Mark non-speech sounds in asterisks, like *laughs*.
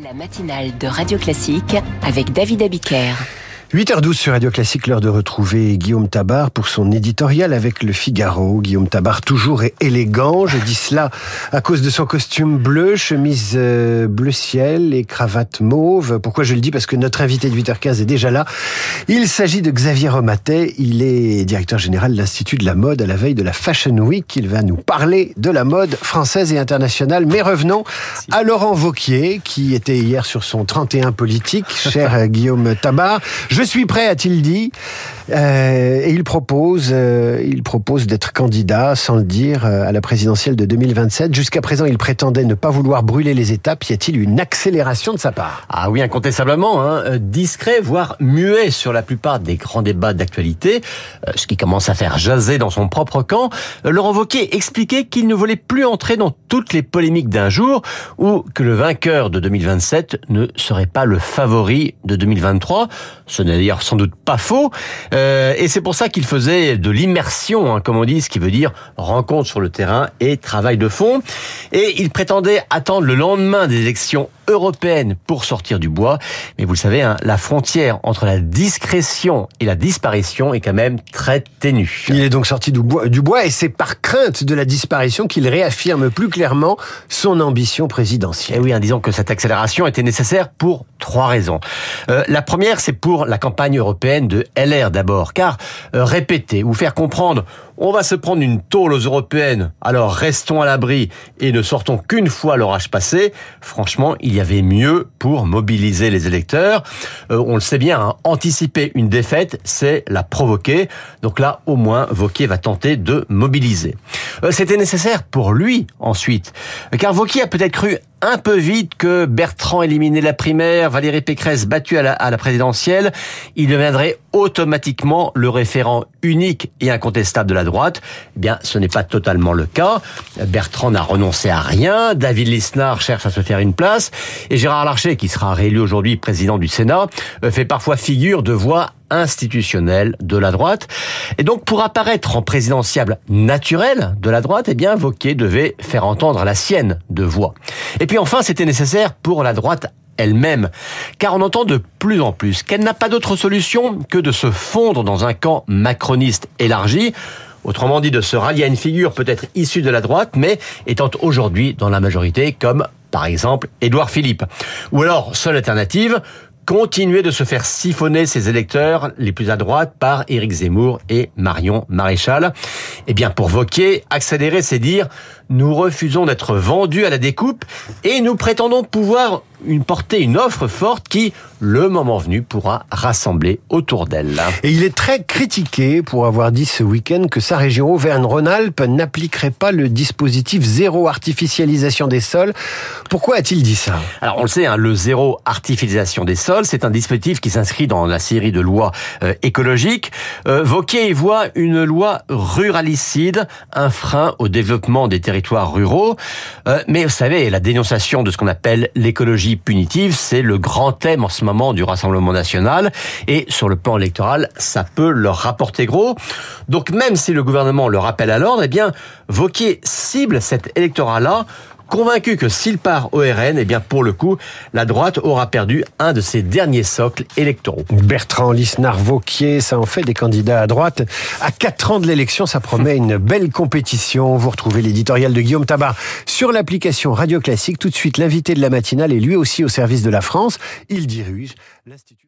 La matinale de Radio Classique avec David Abiker. 8h12 sur Radio Classique, l'heure de retrouver Guillaume Tabar pour son éditorial avec Le Figaro. Guillaume Tabar, toujours élégant, je dis cela à cause de son costume bleu, chemise euh, bleu ciel et cravate mauve. Pourquoi je le dis? Parce que notre invité de 8h15 est déjà là. Il s'agit de Xavier Romatet, il est directeur général de l'Institut de la mode à la veille de la Fashion Week. Il va nous parler de la mode française et internationale. Mais revenons à Laurent Vauquier, qui était hier sur son 31 politique, cher *laughs* Guillaume Tabar. Je suis prêt, a-t-il dit. Euh, et il propose, euh, il propose d'être candidat, sans le dire, euh, à la présidentielle de 2027. Jusqu'à présent, il prétendait ne pas vouloir brûler les étapes. Y a-t-il une accélération de sa part? Ah oui, incontestablement. Hein. Discret, voire muet sur la plupart des grands débats d'actualité, ce qui commence à faire jaser dans son propre camp. Laurent Wauquiez expliquait qu'il ne voulait plus entrer dans toutes les polémiques d'un jour, ou que le vainqueur de 2027 ne serait pas le favori de 2023. Ce d'ailleurs sans doute pas faux. Euh, et c'est pour ça qu'il faisait de l'immersion, hein, comme on dit, ce qui veut dire rencontre sur le terrain et travail de fond. Et il prétendait attendre le lendemain des élections européennes pour sortir du bois. Mais vous le savez, hein, la frontière entre la discrétion et la disparition est quand même très ténue. Il est donc sorti du bois, du bois et c'est par crainte de la disparition qu'il réaffirme plus clairement son ambition présidentielle. Et oui, en disant que cette accélération était nécessaire pour trois raisons. Euh, la première, c'est pour la campagne européenne de LR d'abord, car euh, répéter ou faire comprendre on va se prendre une tôle aux européennes, alors restons à l'abri et ne sortons qu'une fois l'orage passé. Franchement, il y avait mieux pour mobiliser les électeurs. Euh, on le sait bien, hein, anticiper une défaite, c'est la provoquer. Donc là, au moins, Vauquier va tenter de mobiliser. Euh, c'était nécessaire pour lui ensuite, car Vauquier a peut-être cru un peu vite que Bertrand éliminait la primaire, Valérie Pécresse battue à la, présidentielle, il deviendrait automatiquement le référent unique et incontestable de la droite. Eh bien, ce n'est pas totalement le cas. Bertrand n'a renoncé à rien, David Lisnard cherche à se faire une place, et Gérard Larcher, qui sera réélu aujourd'hui président du Sénat, euh, fait parfois figure de voix institutionnelle de la droite. Et donc, pour apparaître en présidentiable naturel de la droite, eh bien, Vauquier devait faire entendre la sienne de voix. Puis enfin, c'était nécessaire pour la droite elle-même, car on entend de plus en plus qu'elle n'a pas d'autre solution que de se fondre dans un camp macroniste élargi, autrement dit de se rallier à une figure peut-être issue de la droite, mais étant aujourd'hui dans la majorité, comme par exemple Édouard Philippe. Ou alors, seule alternative, continuer de se faire siphonner ses électeurs les plus à droite par Éric Zemmour et Marion Maréchal. Eh bien, pour Vauquier, accélérer, c'est dire nous refusons d'être vendus à la découpe et nous prétendons pouvoir une porter une offre forte qui, le moment venu, pourra rassembler autour d'elle. Et il est très critiqué pour avoir dit ce week-end que sa région Auvergne-Rhône-Alpes n'appliquerait pas le dispositif zéro artificialisation des sols. Pourquoi a-t-il dit ça? Alors on le sait, hein, le zéro artificialisation des sols, c'est un dispositif qui s'inscrit dans la série de lois euh, écologiques. Euh, Vauquier y voit une loi ruralicide, un frein au développement des territoires territoires ruraux. Euh, mais vous savez, la dénonciation de ce qu'on appelle l'écologie punitive, c'est le grand thème en ce moment du Rassemblement national. Et sur le plan électoral, ça peut leur rapporter gros. Donc même si le gouvernement le rappelle à l'ordre, eh bien, Vauquier cible cet électorat-là convaincu que s'il part au RN, eh bien pour le coup, la droite aura perdu un de ses derniers socles électoraux. Bertrand Lisnard Vauquier, ça en fait des candidats à droite. À quatre ans de l'élection, ça promet une belle compétition. Vous retrouvez l'éditorial de Guillaume Tabar sur l'application Radio Classique. Tout de suite, l'invité de la matinale est lui aussi au service de la France. Il dirige l'Institut